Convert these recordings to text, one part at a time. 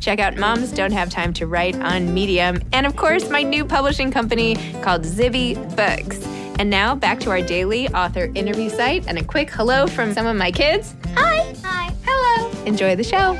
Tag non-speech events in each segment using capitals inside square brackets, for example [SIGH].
Check out Moms Don't Have Time to Write on Medium. And of course, my new publishing company called Zibby Books. And now back to our daily author interview site and a quick hello from some of my kids. Hi. Hi. Hello. Enjoy the show.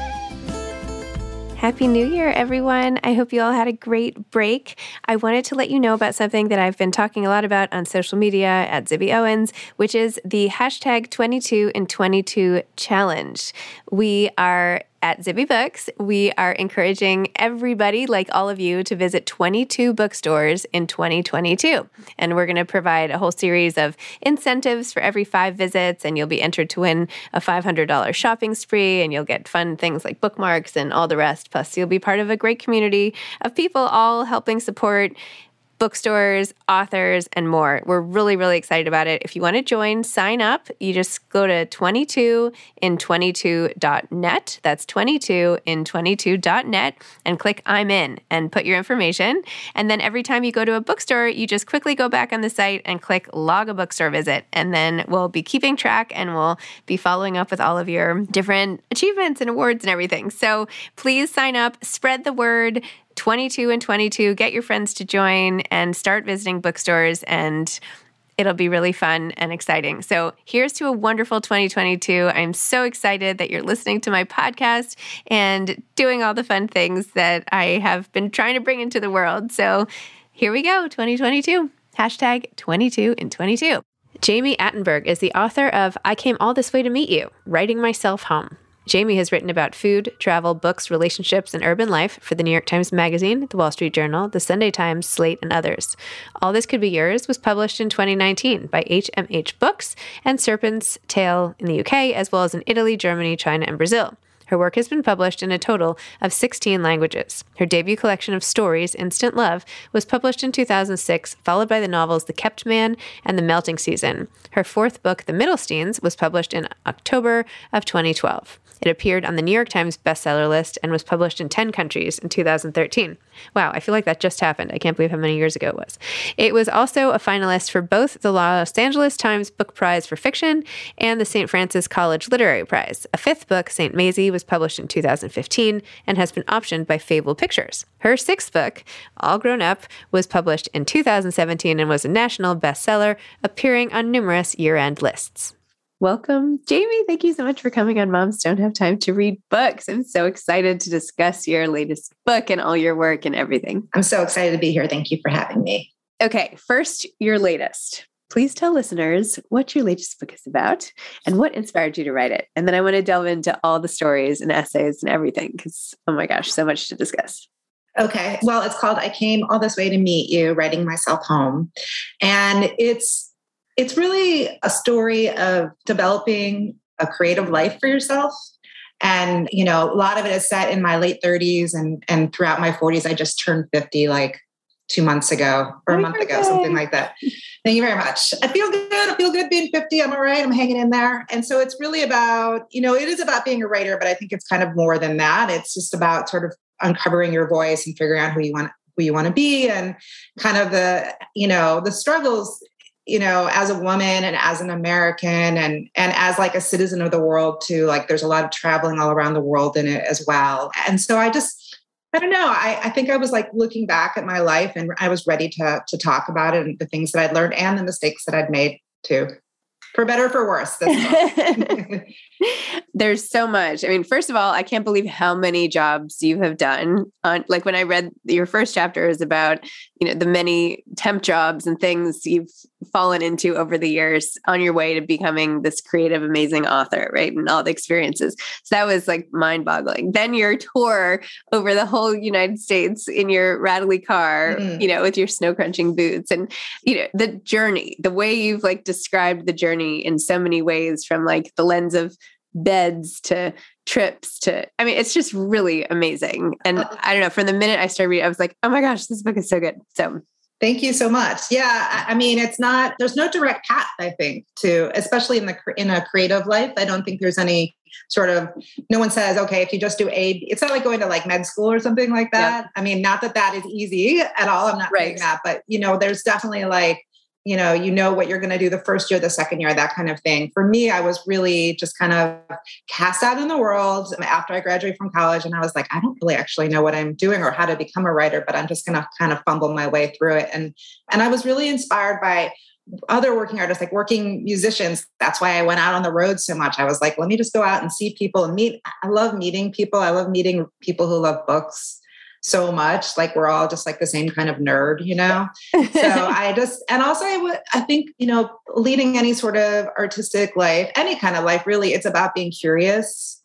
Happy New Year, everyone. I hope you all had a great break. I wanted to let you know about something that I've been talking a lot about on social media at Zibby Owens, which is the hashtag 22 and 22 challenge. We are at Zibby Books, we are encouraging everybody, like all of you, to visit 22 bookstores in 2022. And we're going to provide a whole series of incentives for every five visits, and you'll be entered to win a $500 shopping spree, and you'll get fun things like bookmarks and all the rest. Plus, you'll be part of a great community of people all helping support bookstores, authors, and more. We're really, really excited about it. If you want to join, sign up. You just go to 22in22.net. That's 22in22.net and click I'm in and put your information. And then every time you go to a bookstore, you just quickly go back on the site and click log a bookstore visit. And then we'll be keeping track and we'll be following up with all of your different achievements and awards and everything. So please sign up, spread the word. 22 and 22, get your friends to join and start visiting bookstores and it'll be really fun and exciting. So, here's to a wonderful 2022. I'm so excited that you're listening to my podcast and doing all the fun things that I have been trying to bring into the world. So, here we go 2022. Hashtag 22 in 22. Jami Attenberg is the author of I Came All This Way to Meet You Writing Myself Home. Jami has written about food, travel, books, relationships, and urban life for the New York Times Magazine, the Wall Street Journal, the Sunday Times, Slate, and others. All This Could Be Yours was published in 2019 by HMH Books and Serpent's Tail in the UK, as well as in Italy, Germany, China, and Brazil. Her work has been published in a total of 16 languages. Her debut collection of stories, Instant Love, was published in 2006, followed by the novels The Kept Man and The Melting Season. Her fourth book, The Middlesteins, was published in October of 2012. It appeared on the New York Times bestseller list and was published in 10 countries in 2013. Wow, I feel like that just happened. I can't believe how many years ago it was. It was also a finalist for both the Los Angeles Times Book Prize for Fiction and the St. Francis College Literary Prize. A fifth book, St. Mazie, was published in 2015 and has been optioned by Fable Pictures. Her sixth book, All Grown Up, was published in 2017 and was a national bestseller, appearing on numerous year end lists. Welcome, Jami. Thank you so much for coming on Moms Don't Have Time to Read Books. I'm so excited to discuss your latest book and all your work and everything. I'm so excited to be here. Thank you for having me. Okay, first, your latest. Please tell listeners what your latest book is about and what inspired you to write it. And then I want to delve into all the stories and essays and everything because, oh my gosh, so much to discuss. Okay. Well, it's called I Came All This Way to Meet You, Writing Myself Home. And it's it's really a story of developing a creative life for yourself. And, you know, a lot of it is set in my late 30s and, and throughout my 40s. I just turned 50 like two months ago or a month ago, something like that. Thank you very much. I feel good. I feel good being 50. I'm all right. I'm hanging in there. And so it's really about, you know, it is about being a writer, but I think it's kind of more than that. It's just about sort of uncovering your voice and figuring out who you want who you want to be and kind of the, you know, the struggles you know as a woman and as an american and and as like a citizen of the world too like there's a lot of traveling all around the world in it as well and so i just i don't know i, I think i was like looking back at my life and i was ready to to talk about it and the things that i'd learned and the mistakes that i'd made too for better or for worse. [LAUGHS] There's so much. I mean, first of all, I can't believe how many jobs you have done. On like when I read your first chapter is about you know the many temp jobs and things you've fallen into over the years on your way to becoming this creative, amazing author, right? And all the experiences. So that was like mind boggling. Then your tour over the whole United States in your rattly car, mm-hmm. you know, with your snow crunching boots and, you know, the journey, the way you've like described the journey in so many ways from like the lens of beds to trips to i mean it's just really amazing and oh. i don't know from the minute i started reading i was like oh my gosh this book is so good so Thank you so much. Yeah, I mean, it's not. There's no direct path. I think to, especially in the in a creative life. I don't think there's any sort of. No one says, okay, if you just do A, it's not like going to like med school or something like that. Yeah. I mean, not that that is easy at all. I'm not right. saying that, but you know, there's definitely like you know you know what you're going to do the first year the second year that kind of thing. For me i was really just kind of cast out in the world after i graduated from college and i was like i don't really actually know what i'm doing or how to become a writer but i'm just going to kind of fumble my way through it. And and i was really inspired by other working artists like working musicians. That's why i went out on the road so much. I was like let me just go out and see people and meet. I love meeting people. I love meeting people who love books so much like we're all just like the same kind of nerd you know? So [LAUGHS] i just and also I would, I think you know leading any sort of artistic life any kind of life really it's about being curious.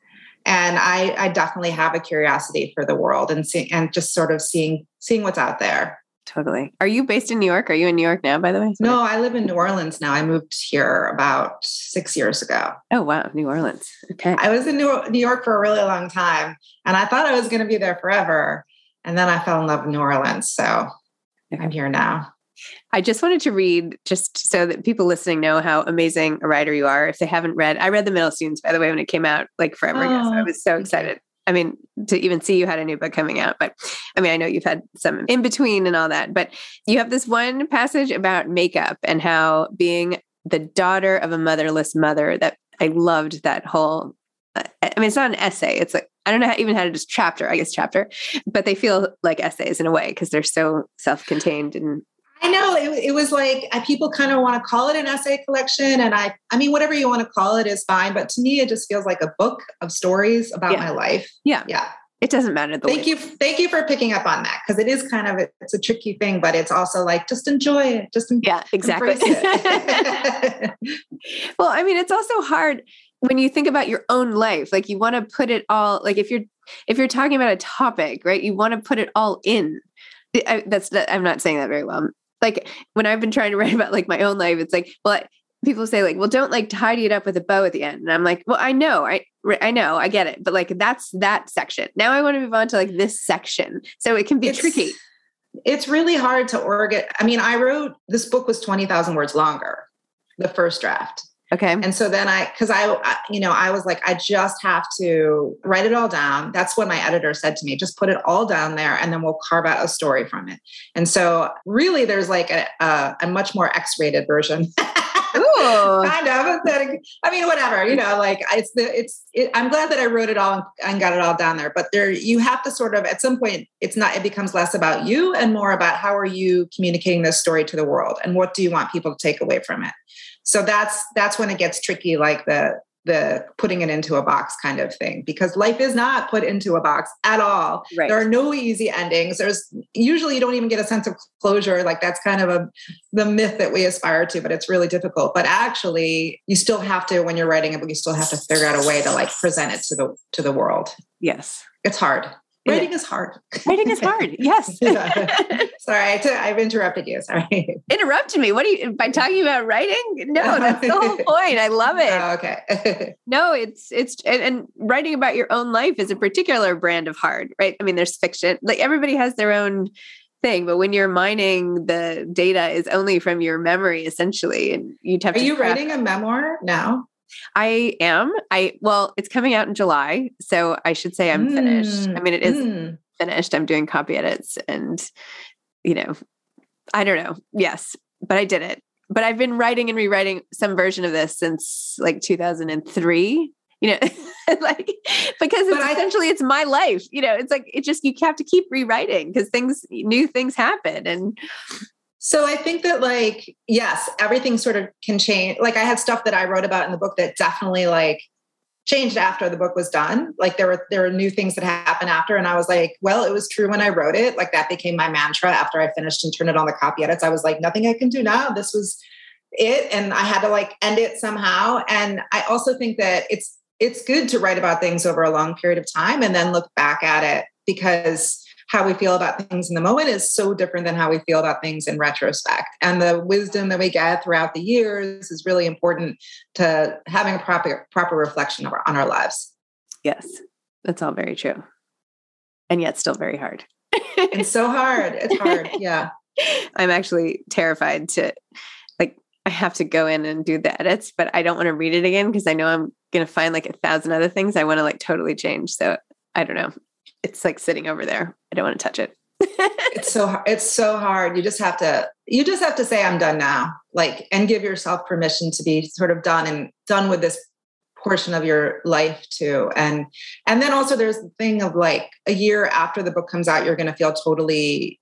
And i i definitely have a curiosity for the world and see, and just sort of seeing seeing what's out there. Totally. Are you based in new york? Are you in new york now by the way? Sorry. no i live in new orleans now. I moved here about six years ago. Oh wow new orleans. Okay. I was in new, new york for a really long time and i thought i was going to be there forever and then I fell in love with New Orleans. So I'm here now. I just wanted to read just so that people listening know how amazing a writer you are. If they haven't read, I read The Middlesteins, by the way, when it came out like forever oh, ago. So I oh, was so excited. I mean, to even see you had a new book coming out, but I mean, I know you've had some in between and all that, but you have this one passage about makeup and how being the daughter of a motherless mother that I loved that whole uh, I mean, it's not an essay. It's like, I don't know how, even how to just chapter, I guess chapter, but they feel like essays in a way because they're so self contained and I know it, it was like uh, people kind of want to call it an essay collection, and I, I mean, whatever you want to call it is fine. But to me, it just feels like a book of stories about yeah. my life. Yeah, yeah. It doesn't matter. thank way. you, thank you for picking up on that because it is kind of it's a tricky thing, but it's also like just enjoy it. Just yeah, exactly. [LAUGHS] [LAUGHS] well, I mean, it's also hard when you think about your own life like you want to put it all like if you're if you're talking about a topic right you want to put it all in. I, that's i'm not saying that very well. Like when i've been trying to [LAUGHS] write about like my own life it's like well people say like well don't like tidy it up with a bow at the end. And i'm like well i know i i know i get it but like that's that section. Now i want to move on to like this section. So it can be it's, tricky. it's really hard to organize i mean i wrote this book was 20000 words longer the first draft Okay. And so then I, because I, you know, I was like, I just have to write it all down. That's what my editor said to me. Just put it all down there, and then we'll carve out a story from it. And so, really, there's like a, a, a much more X-rated version. [LAUGHS] kind of. I mean, whatever. You know, like it's the it's. It, I'm glad that I wrote it all and got it all down there. But there, you have to sort of at some point, it's not. It becomes less about you and more about how are you communicating this story to the world and what do you want people to take away from it so that's that's when it gets tricky like the the putting it into a box kind of thing because life is not put into a box at all. Right. there are no easy endings. There's usually you don't even get a sense of closure. Like that's kind of a the myth that we aspire to but it's really difficult. But actually you still have to when you're writing a book you still have to figure out a way to like present it to the to the world. Yes. It's hard Writing is hard. Writing is hard. [LAUGHS] Yes. [LAUGHS] Sorry, I t- I've interrupted you. Sorry. [LAUGHS] Interrupted me. What are you by talking about writing? No, that's the whole point. I love it. Oh, okay. no, it's it's and, and, writing about your own life is a particular brand of hard, right? I mean, there's fiction. Like everybody has their own thing, but when you're mining the data is only from your memory essentially, and you'd have. Are you writing a memoir now? I am. I well, it's coming out in July, so I should say I'm mm. finished. I mean, it is mm. finished. I'm doing copy edits, and you know, I don't know. Yes, but I did it. But I've been writing and rewriting some version of this since like 2003. You know, [LAUGHS] like because it's essentially it's my life. You know, it's like it just you have to keep rewriting because things new things happen and so I think that like yes, everything sort of can change. Like I had stuff that I wrote about in the book that definitely like changed after the book was done. Like there were there were new things that happened after, and I was like, well, it was true when I wrote it. Like that became my mantra after I finished and turned it on the copy edits. I was like, nothing I can do now. This was it, and I had to like end it somehow. And I also think that it's it's good to write about things over a long period of time and then look back at it because how we feel about things in the moment is so different than how we feel about things in retrospect. And the wisdom that we get throughout the years is really important to having a proper proper reflection our, on our lives. Yes, that's all very true. And yet still very hard. it's so hard. It's hard. [LAUGHS] Yeah. I'm actually terrified to like I have to go in and do the edits, but I don't want to read it again because I know I'm going to find like a thousand other things I want to like totally change. So I don't know it's like sitting over there. I don't want to touch it. it's so [LAUGHS] it's so hard. You just have to you just have to say I'm done now. Like and give yourself permission to be sort of done and done with this portion of your life too. And and then also there's the thing of like a year after the book comes out you're going to feel totally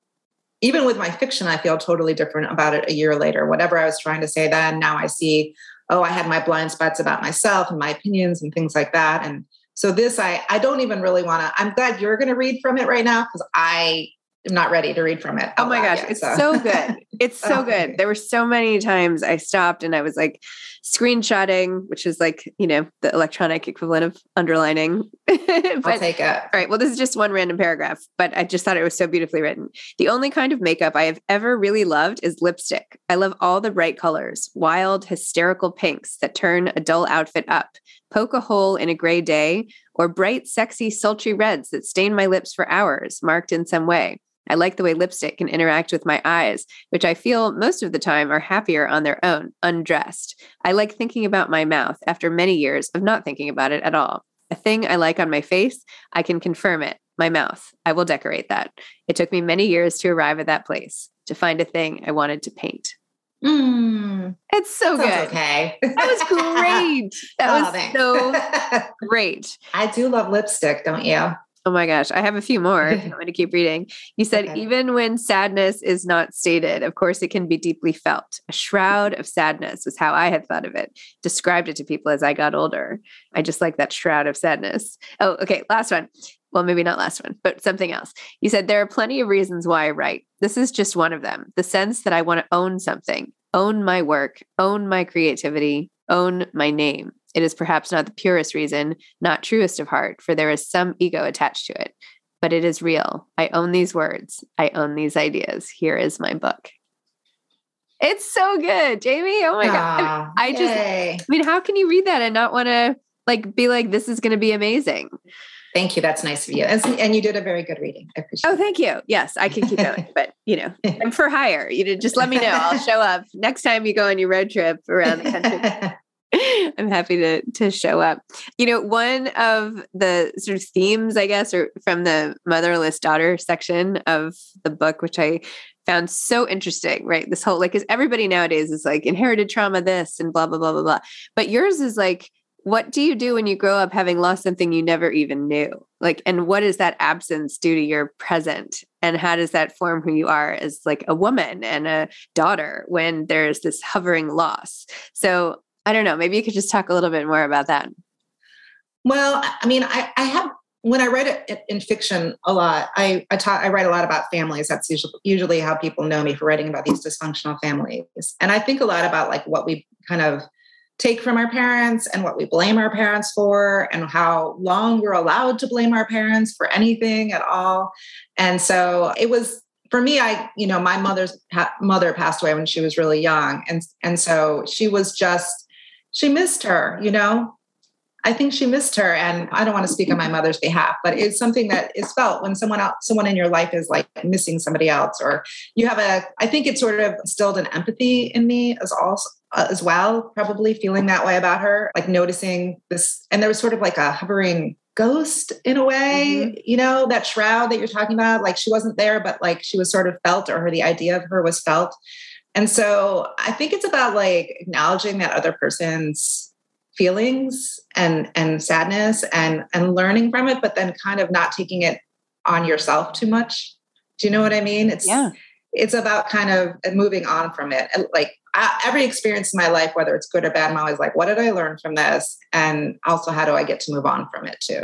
even with my fiction I feel totally different about it a year later. Whatever I was trying to say then now I see oh I had my blind spots about myself and my opinions and things like that and so this, I I don't even really want to. I'm glad you're going to read from it right now because I am not ready to read from it. Oh my gosh, yet, it's so, so [LAUGHS] good. It's so oh, good. There were so many times I stopped and I was like screenshotting, which is like, you know, the electronic equivalent of underlining. [LAUGHS] but, I'll take it. All right. Well, this is just one random paragraph, but I just thought it was so beautifully written. The only kind of makeup I have ever really loved is lipstick. I love all the bright colors, wild, hysterical pinks that turn a dull outfit up, poke a hole in a gray day, or bright, sexy, sultry reds that stain my lips for hours, marked in some way. I like the way lipstick can interact with my eyes, which I feel most of the time are happier on their own, undressed. I like thinking about my mouth after many years of not thinking about it at all. A thing I like on my face, I can confirm it. My mouth. I will decorate that. It took me many years to arrive at that place, to find a thing I wanted to paint. Mm, it's so good. Okay. That was [LAUGHS] great. That oh, was thanks. so [LAUGHS] great. I do love lipstick, don't you? Oh my gosh, I have a few more. I'm [LAUGHS] going to keep reading. You said, okay. even when sadness is not stated, of course, it can be deeply felt. A shroud of sadness is how I had thought of it, described it to people as I got older. I just like that shroud of sadness. Oh, okay. Last one. Well, maybe not last one, but something else. You said, there are plenty of reasons why I write. This is just one of them the sense that I want to own something, own my work, own my creativity, own my name. It is perhaps not the purest reason, not truest of heart, for there is some ego attached to it. But it is real. I own these words. I own these ideas. Here is my book. It's so good, Jami. Oh my god. I, I just I mean, how can you read that and not want to like be like this is going to be amazing? Thank you. That's nice of you. And, and, you did a very good reading. I appreciate Oh, thank you. Yes, I can keep going. but, you know, I'm for hire. You know, just let me know. I'll [LAUGHS] show up next time you go on your road trip around the country. [LAUGHS] [LAUGHS] I'm happy to to show up. You know, one of the sort of themes, I guess, or from the motherless daughter section of the book, which I found so interesting, right? This whole like, because everybody nowadays is like inherited trauma, this and blah blah blah blah blah. But yours is like, what do you do when you grow up having lost something you never even knew? Like, and what does that absence do to your present? And how does that form who you are as like a woman and a daughter when there's this hovering loss? So I don't know. Maybe you could just talk a little bit more about that. Well, I mean, I, I have when I write it in fiction a lot, I I, talk, I write a lot about families. That's usually, usually how people know me for writing about these dysfunctional families. And I think a lot about like what we kind of take from our parents and what we blame our parents for and how long we're allowed to blame our parents for anything at all. And so it was for me I you know my mother's mother passed away when she was really young and and so she was just she missed her, you know, I think she missed her. And I don't want to speak on my mother's behalf, but it's something that is felt when someone else, someone in your life is like missing somebody else, or you have a, I think it sort of instilled an empathy in me as also uh, as well, probably feeling that way about her, like noticing this. And there was sort of like a hovering ghost in a way, mm-hmm. you know, that shroud that you're talking about. Like she wasn't there, but like she was sort of felt, or her, the idea of her was felt. And so I think it's about like acknowledging that other person's feelings and and sadness and and learning from it but then kind of not taking it on yourself too much. Do you know what i mean? It's yeah. it's about kind of uh, moving on from it. Like I, every experience in my life whether it's good or bad i'm always like what did i learn from this? And also how do i get to move on from it too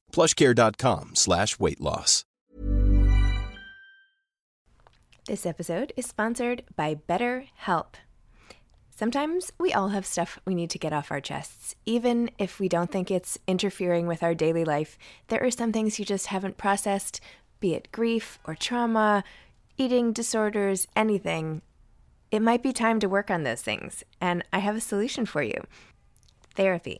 plushcare.com slash weight loss. This episode is sponsored by BetterHelp. Sometimes we all have stuff we need to get off our chests. Even if we don't think it's interfering with our daily life, there are some things you just haven't processed be it grief or trauma, eating disorders, anything, it might be time to work on those things. And I have a solution for you therapy.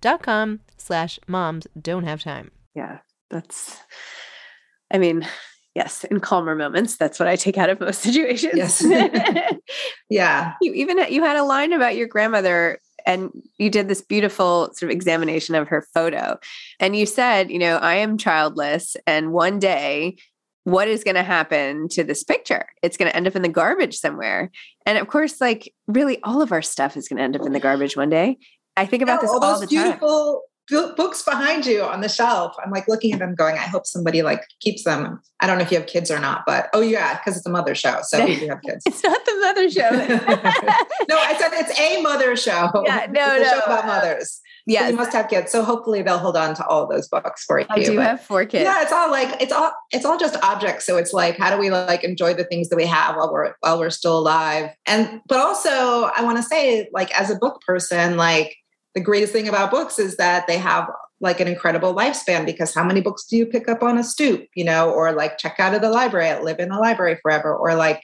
dot com slash moms don't have time. Yeah, that's, I mean, yes, in calmer moments, that's what I take out of most [LAUGHS] situations. Yes. [LAUGHS] yeah. You even, you had a line about your grandmother and you did this beautiful sort of examination of her photo. And you said, you know, I am childless. And one day, what is going to happen to this picture? It's going to end up in the garbage somewhere. And of course, like really all of our stuff is going to end up in the garbage one day. I think about this all, all the beautiful, books behind you on the shelf. I'm like looking at them going, I hope somebody like keeps them. I don't know if you have kids or not, but oh yeah, because it's a mother show. So you have kids. [LAUGHS] it's not the mother show. [LAUGHS] no, I said it's a mother show. [LAUGHS] Yeah, no, it's no. show about uh, mothers. Yeah, you must have kids. So hopefully they'll hold on to all those books for you. I do but, have four kids. Yeah, it's all like it's all it's all just objects. So it's like, how do we like enjoy the things that we have while we're while we're still alive? And but also I want to say, like, as a book person, like the greatest thing about books is that they have like an incredible lifespan because how many books do you pick up on a stoop, you know, or like check out of the library, live in the library forever, or like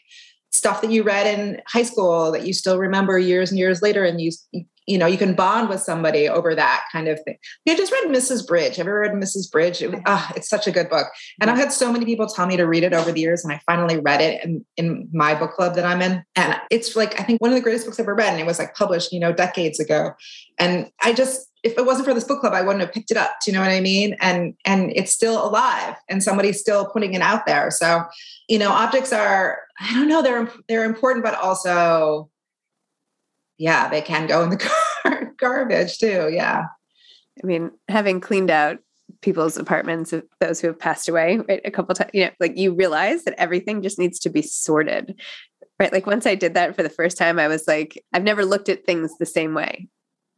stuff that you read in high school that you still remember years and years later and you you know you can bond with somebody over that kind of thing. I just read mrs bridge. Have you ever read mrs bridge? It, oh, it's such a good book. And i've had so many people tell me to read it over the years and i finally read it in, in my book club that i'm in. And it's like i think one of the greatest books i've ever read and it was like published you know decades ago. And i just if it wasn't for this book club, I wouldn't have picked it up. Do you know what I mean? And and it's still alive, and somebody's still putting it out there. So, you know, objects are I don't know they're they're important, but also, yeah, they can go in the [LAUGHS] car, garbage too. Yeah. I mean, having cleaned out people's apartments of those who have passed away, right? A couple times, you know, like you realize that everything just needs to be sorted. Right. Like once I did that for the first time, I was like, I've never looked at things the same way.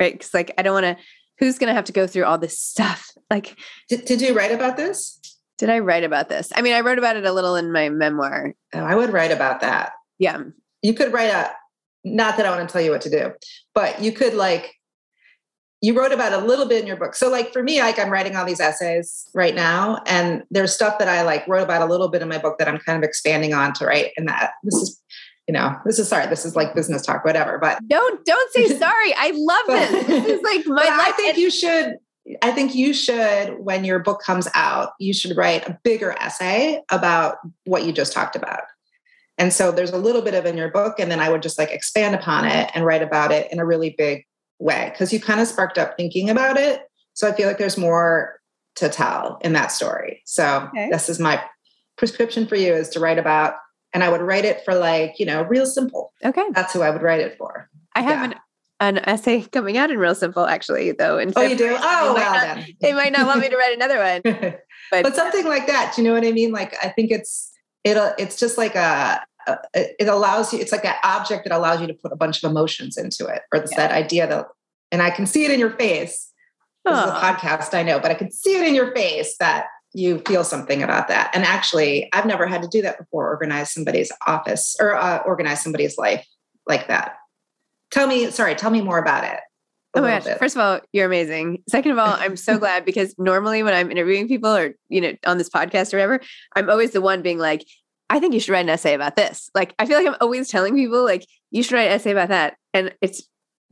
Right. Cause like I don't want to who's going to have to go through all this stuff? [LAUGHS] Like, did, did you write about this? Did I write about this? I mean, I wrote about it a little in my memoir. Oh, I would write about that. Yeah. You could write a, not that I want to tell you what to do, but you could like, you wrote about a little bit in your book. So like for me, like I'm writing all these essays right now and there's stuff that I like wrote about a little bit in my book that I'm kind of expanding on to write. And that this is you know, this is sorry, this is like business talk, whatever. But don't don't say [LAUGHS] sorry. I love this. This is like [LAUGHS] my life. I think you should. I think you should, when your book comes out, you should write a bigger essay about what you just talked about. And so there's a little bit of in your book, and then I would just like expand upon it and write about it in a really big way because you kind of sparked up thinking about it. So I feel like there's more to tell in that story. So okay. this is my prescription for you is to write about and I would write it for like, you know, real simple. Okay. That's who I would write it for. I have yeah. an, an essay coming out in real simple actually though. In oh, you do? Oh, they well not, then. They might not want me to write another one. [LAUGHS] But, but something like that. Do you know what I mean? Like, I think it's, it'll, it's just like a, a, it allows you, it's like that object that allows you to put a bunch of emotions into it or it's yeah. that idea that, and I can see it in your face. This is a podcast, I know, but I can see it in your face that you feel something about that. And actually, I've never had to do that before, organize somebody's office or uh, organize somebody's life like that. Tell me, sorry, tell me more about it. Oh my gosh. Bit. First of all, you're amazing. Second of all, I'm so [LAUGHS] glad because normally when I'm interviewing people or, you know, on this podcast or whatever, I'm always the one being like, I think you should write an essay about this. Like, I feel like I'm always telling people, like, you should write an essay about that. And it's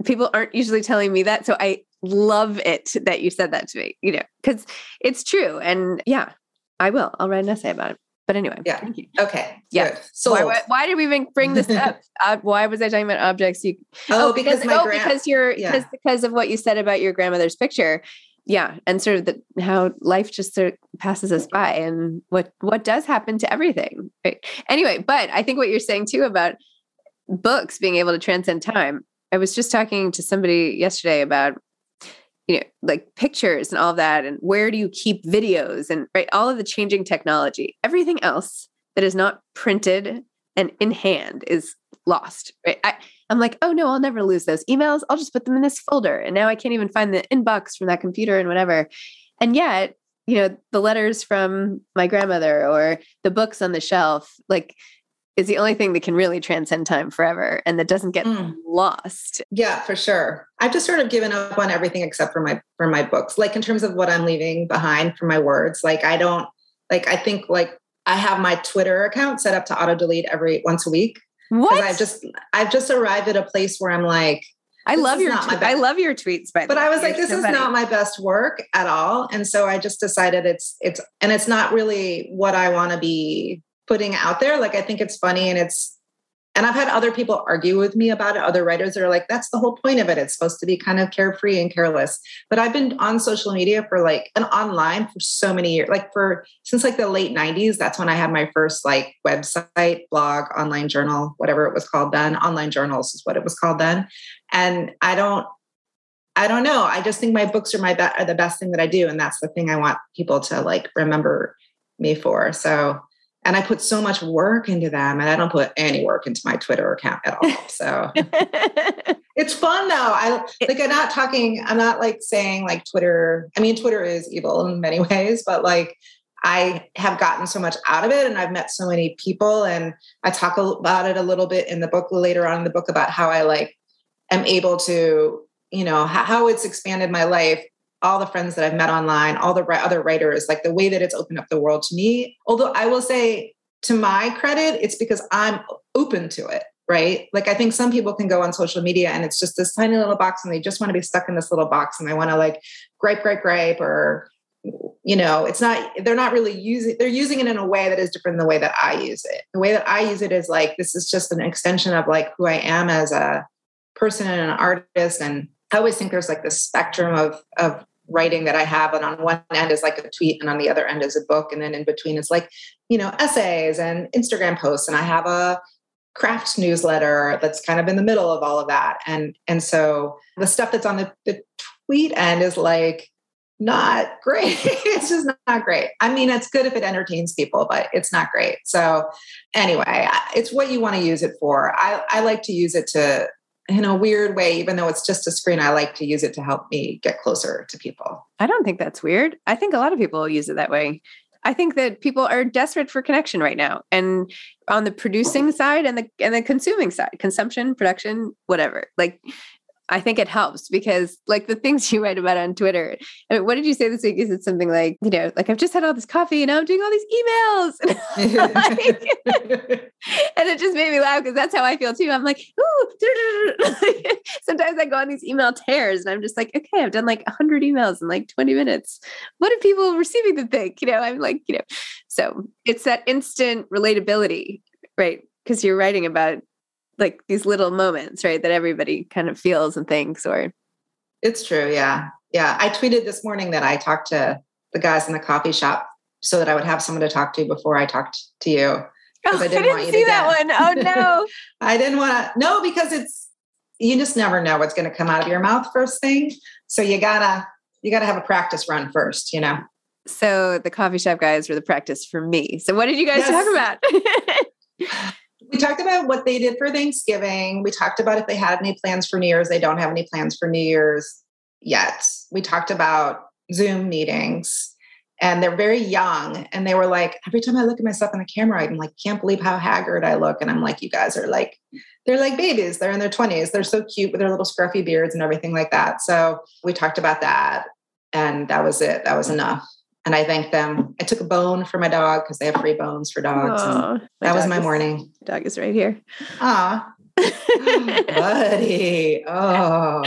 people aren't usually telling me that. So I love it that you said that to me, you know, because it's true. And yeah, I will. I'll write an essay about it. But anyway, yeah. Thank you. Okay. Yeah. So why, why, why, did we even bring this up? [LAUGHS] uh, why was I talking about objects? You oh, oh because, because oh, because you're yeah. because because of what you said about your grandmother's picture. Yeah, and sort of the, how life just sort of passes us by, and what what does happen to everything. Right? Anyway, but I think what you're saying too about books being able to transcend time. I was just talking to somebody yesterday about you know like pictures and all of that and where do you keep videos and right all of the changing technology everything else that is not printed and in hand is lost right I, i'm like oh no i'll never lose those emails i'll just put them in this folder and now i can't even find the inbox from that computer and whatever and yet you know the letters from my grandmother or the books on the shelf like is the only thing that can really transcend time forever and that doesn't get mm. lost. Yeah, for sure. I've just sort of given up on everything except for my for my books. Like in terms of what I'm leaving behind for my words. Like I don't like I think like I have my Twitter account set up to auto delete every once a week. What? I've just I've just arrived at a place where I'm like I love your tw- I love your tweets, but but I was like, this is not my best work at all, and so I just decided it's it's and it's not really what I want to be putting out there. Like I think it's funny and it's and I've had other people argue with me about it. Other writers are like, that's the whole point of it. It's supposed to be kind of carefree and careless. But I've been on social media for like and online for so many years, like for since like the late 90s. That's when I had my first like website, blog, online journal, whatever it was called then. Online journals is what it was called then. And I don't I don't know. I just think my books are my be- are the best thing that I do, and that's the thing I want people to like remember me for. So, and I put so much work into them, and I don't put any work into my Twitter account at all. [LAUGHS] So [LAUGHS] it's fun though. I like. I'm not talking. I'm not like saying like Twitter. I mean, Twitter is evil in many [LAUGHS] ways, but like I have gotten so much out of it and I've met so many people and I talk about it a little bit in the book later on in the book about how I like am able to, you know, how, it's expanded my life, all the friends that I've met online, all the other writers, like the way that it's opened up the world to me. Although I will say to my credit, it's because I'm open to it right? Like I think some people can go on social media and it's just this tiny little box and they just want to be stuck in this little box and they want to like gripe, gripe, gripe, or you know it's not they're not really using they're using it in a way that is different than the way that i use it the way that i use it is like this is just an extension of like who i am as a person and an artist and i always think there's like this spectrum of of writing that i have and on one end is like a tweet and on the other end is a book and then in between is like you know essays and instagram posts and i have a craft newsletter that's kind of in the middle of all of that and and so the stuff that's on the, the tweet end is like not great. [LAUGHS] it's just not great. I mean, it's good if it entertains people, but it's not great. So, anyway, it's what you want to use it for. I, I like to use it to, in a weird way, even though it's just a screen, I like to use it to help me get closer to people. I don't think that's weird. I think a lot of people use it that way. I think that people are desperate for connection right now. And on the producing side and the and the consuming side, consumption, production, whatever. Like I think it helps because, like, the things [LAUGHS] you write about on Twitter. I mean, what did you say this week? Is it something like, you know, like I've just had all this coffee and I'm doing all these emails, [LAUGHS] [LAUGHS] and it just made me laugh because that's how I feel too. I'm like, ooh, sometimes I go on these email tears and I'm just like, okay, I've done like 100 emails in like 20 minutes. What do people receiving the think? You know, I'm like, you know, so it's that instant relatability, right? Because you're writing about like these little moments, right? That everybody kind of feels and thinks or it's true. Yeah. Yeah. I tweeted this morning that I talked to the guys in the coffee shop so that I would have someone to talk to before I talked to you. Oh, I didn't, I didn't see that one. Oh [LAUGHS] no. I didn't want to no, because it's you just never know what's going to come out of your mouth first thing. So you gotta you gotta have a practice run first, you know. So the coffee shop guys were the practice for me. So what did you guys yes. talk about? [LAUGHS] we talked about what they did for Thanksgiving. We talked about if they had any plans for New Year's. They don't have any plans for New Year's yet. We talked about Zoom meetings and they're very young. And they were like, every time I look at myself in the camera, I'm like, can't believe how haggard I look. And I'm like, you guys are like, they're like babies. They're in their 20s. They're so cute with their little scruffy beards and everything like that. So we talked about that. And that was it. That was enough and I thanked them. I took a bone for my dog because they have free bones for dogs. Aww, that was my is, morning. Dog is right here. Ah, [LAUGHS] buddy. Oh,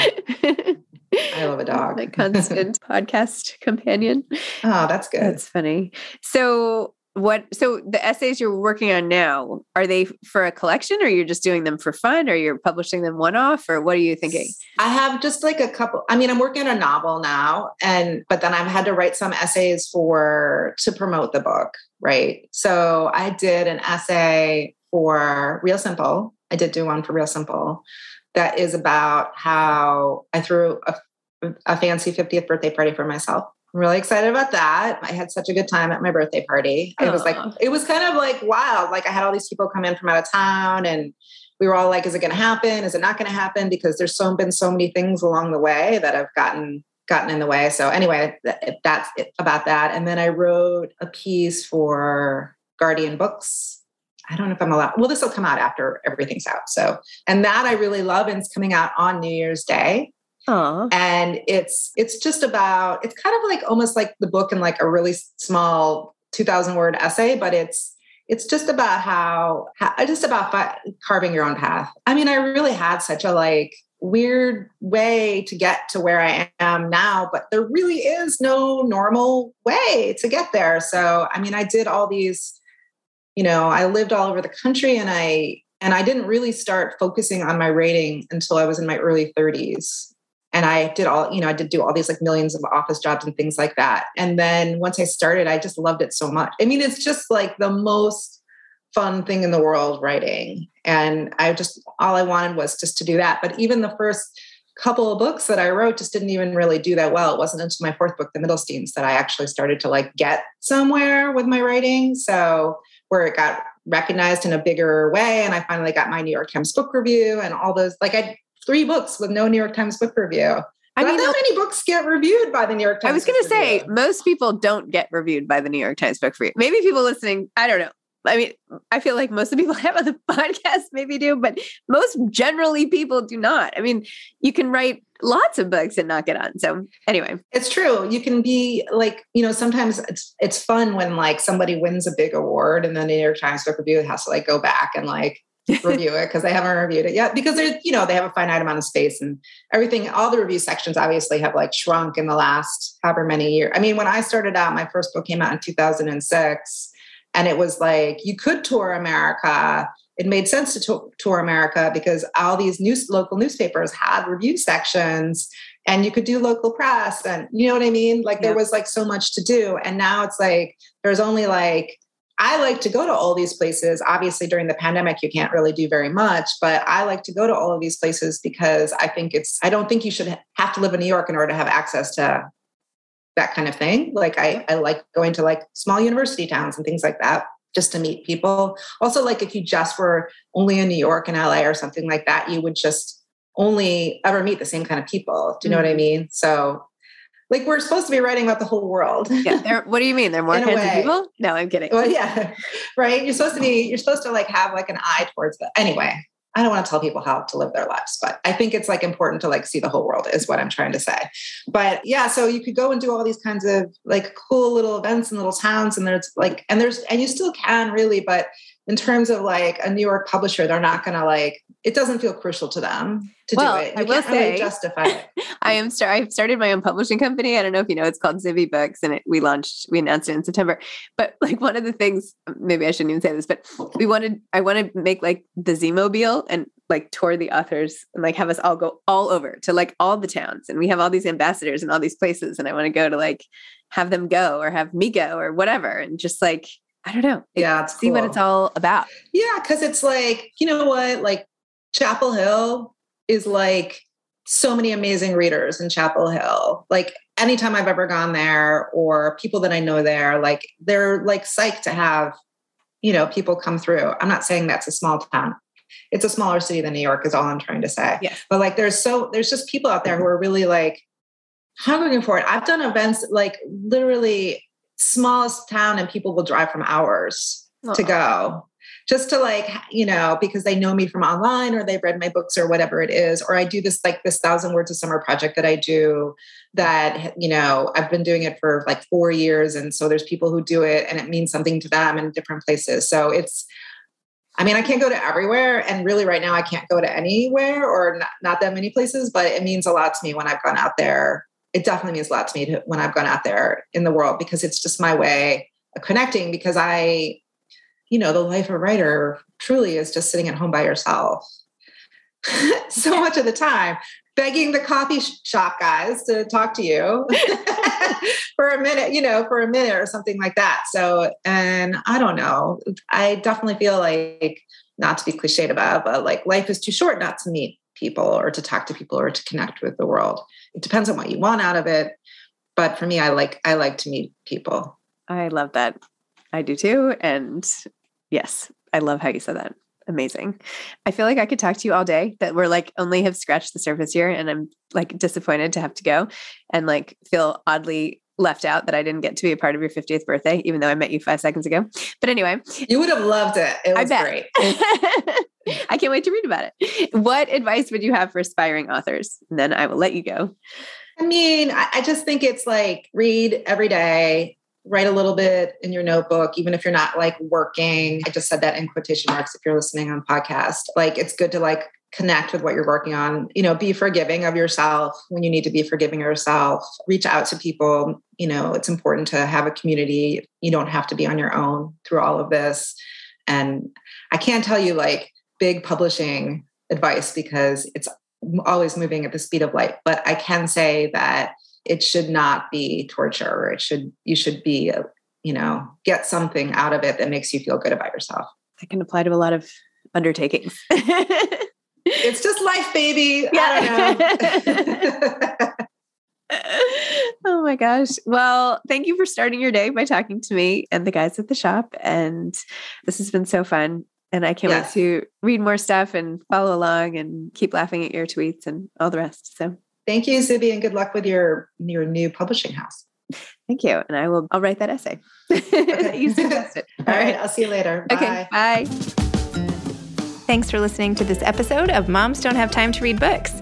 I love a dog. My constant [LAUGHS] podcast companion. Oh, that's good. That's funny. So, what so the essays you're working on now are they for a collection or you're just doing them for fun or you're publishing them one off or what are you thinking? I have just like a couple i mean i'm working on a novel now and but then i've had to write some essays for to promote the book right? So i did an essay for real simple. I did do one for real simple. That is about how i threw a, a fancy 50th birthday party for myself I'm really excited about that. I had such a good time at my birthday party. It was like, it was kind of like wild. Like I had all these people come in from out of town and we were all like, is it going to happen? Is it not going to happen? Because there's so been so many things along the way that have gotten gotten in the way. So anyway, that's it about that. And then I wrote a piece for Guardian Books. I don't know if I'm allowed. Well, this will come out after everything's out. So, and that I really love, and it's coming out on New Year's Day. Aww. And it's it's just about it's kind of like almost like the book in like a really small 2000 word essay, but it's it's just about how, how uh, just about fi- carving your own path. I mean, I really had such a like weird way to get to where I am now, but there really is no normal way to get there. So, I mean, I did all these, you know, I lived all over the country and I and I didn't really start focusing on my rating until I was in my early 30s and I did all, you know, I did do all these like millions of office jobs and things like that. And then once I started, I just loved it so much. I mean, it's just like the most fun thing in the world writing. And I just, all I wanted was just to do that. But even the first couple of books that I wrote just didn't even really do that well. It wasn't until my fourth book, The Middlesteins, that I actually started to like get somewhere with my writing. So where it got recognized in a bigger way. And I finally got my New York Times book review and all those, like I three books with no New York Times book review. I mean, how many books get reviewed by the New York Times? I was going to say most people don't get reviewed by the New York Times Book Review. Maybe people listening, I don't know. I mean, I feel like most of the people I [LAUGHS] have on the podcast maybe do, but most generally people do not. I mean, you can write lots of books and not get on. So anyway, it's true. You can be like, you know, sometimes it's it's fun when like somebody wins a big award and then the New York Times Book Review has to like go back and like [LAUGHS] review it because they haven't reviewed it yet because they're you know they have a finite amount of space and everything all the review sections obviously have like shrunk in the last however many years i mean when i started out my first book came out in 2006 and it was like you could tour America. It made sense to to- tour America because all these news local newspapers had review sections and you could do local press and you know what I mean? Like there was like so much to do. And now it's like there's only like I like to go to all these places. Obviously, during the pandemic, you can't really do very much, but I like to go to all of these places because I think it's, I don't think you should have to live in New York in order to have access to that kind of thing. Like I, I like going to like small university towns and things like that just to meet people. Also, like if you just were only in New York and LA or something like that, you would just only ever meet the same kind of people. Do you know mm-hmm. what I mm-hmm. mean? So like we're supposed to be writing about the whole world. yeah. what do you mean? They're [LAUGHS] more kinds of people? No, I'm kidding. Well, yeah. Right. You're supposed to be, you're supposed to like have like an eye towards that. Anyway, I don't want to tell people how to live their lives, but I think it's like important to like see the whole world is what I'm trying to say. But yeah, so you could go and do all these kinds of like cool little events in little towns and there's like and there's and you still can really, but in terms of like a New York publisher, they're not going to like it doesn't feel crucial to them to well, do it. You I will say, really justify it. [LAUGHS] I am start. I've started my own publishing company. I don't know if you know. It's called Zibby Books, and it, we launched. We announced it in September. But [LAUGHS] like one of the things, maybe I shouldn't even say this, but we wanted. I want to make like the Z Mobile and like tour the authors and like have us all go all over to like all the towns, and we have all these ambassadors and all these places, and I want to go to like have them go or have me go or whatever, and just like I don't know. Yeah, see cool. what it's all about. Yeah, because it's like you know what, like Chapel Hill is like so many amazing readers in Chapel Hill. Like anytime I've ever gone there, or people that I know there, like they're like psyched to have you know people come through. I'm not saying that's a small town. It's a smaller city than New York, is all I'm trying to say. Yeah. But like, there's so there's just people out there who are really like hungering for it. I've done events like literally smallest town and people will drive from hours uh to go just to like you know because they know me from online or they've read my books or whatever it is or i do this like this thousand words a summer project that i do that you know i've been doing it for like four years and so there's people who do it and it means something to them in different places so it's I mean, I can't go to everywhere. And really, right now, I can't go to anywhere or not, not that many places, but it means a lot to me when I've gone out there it definitely means a lot to me to, when I've gone out there in the world because it's just my way of connecting. Because I, you know, the life of a writer truly is just sitting at home by yourself [LAUGHS] so much of the time, begging the coffee shop guys to talk to you [LAUGHS] for a minute, you know, for a minute or something like that. So, and I don't know, I definitely feel like, not to be cliched about, but like life is too short not to meet people or to talk to people or to connect with the world. It depends on what you want out of it. But for me, I like I like to meet people. I love that. I do too. And yes, I love how you said that. Amazing. I feel like I could talk to you all day, that we're like only have scratched the surface here. And I'm like disappointed to have to go and like feel oddly left out that I didn't get to be a part of your 50th birthday, even though I met you five seconds ago. But anyway, you would have loved it. It was great. [LAUGHS] I can't wait to read about it. What advice would you have for aspiring authors? And then I will let you go. I mean, I just think it's like read every day, write a little bit in your notebook, even if you're not like working. I just said that in quotation marks if you're listening on podcast. Like it's good to like connect with what you're working on. You know be forgiving of yourself when you need to be forgiving yourself. Reach out to people. You know it's important to have a community. You don't have to be on your own through all of this. And i can't tell you like big publishing advice because it's always moving at the speed of light. But i can say that it should not be torture or it should you should be you know get something out of it that makes you feel good about yourself that can apply to a lot of undertakings [LAUGHS] it's just life, baby. Yeah. [LAUGHS] oh my gosh. Well, thank you for starting your day by talking to me and the guys at the shop. And this has been so fun. And I can't yes. wait to read more stuff and follow along and keep laughing at your tweets and all the rest. So thank you, Zibby, and good luck with your your new publishing house. Thank you. And I will I'll write that essay. Okay. [LAUGHS] you suggested. All, all right. right. I'll see you later. Bye. Okay. Bye. Thanks for listening to this episode of Moms Don't Have Time to Read Books.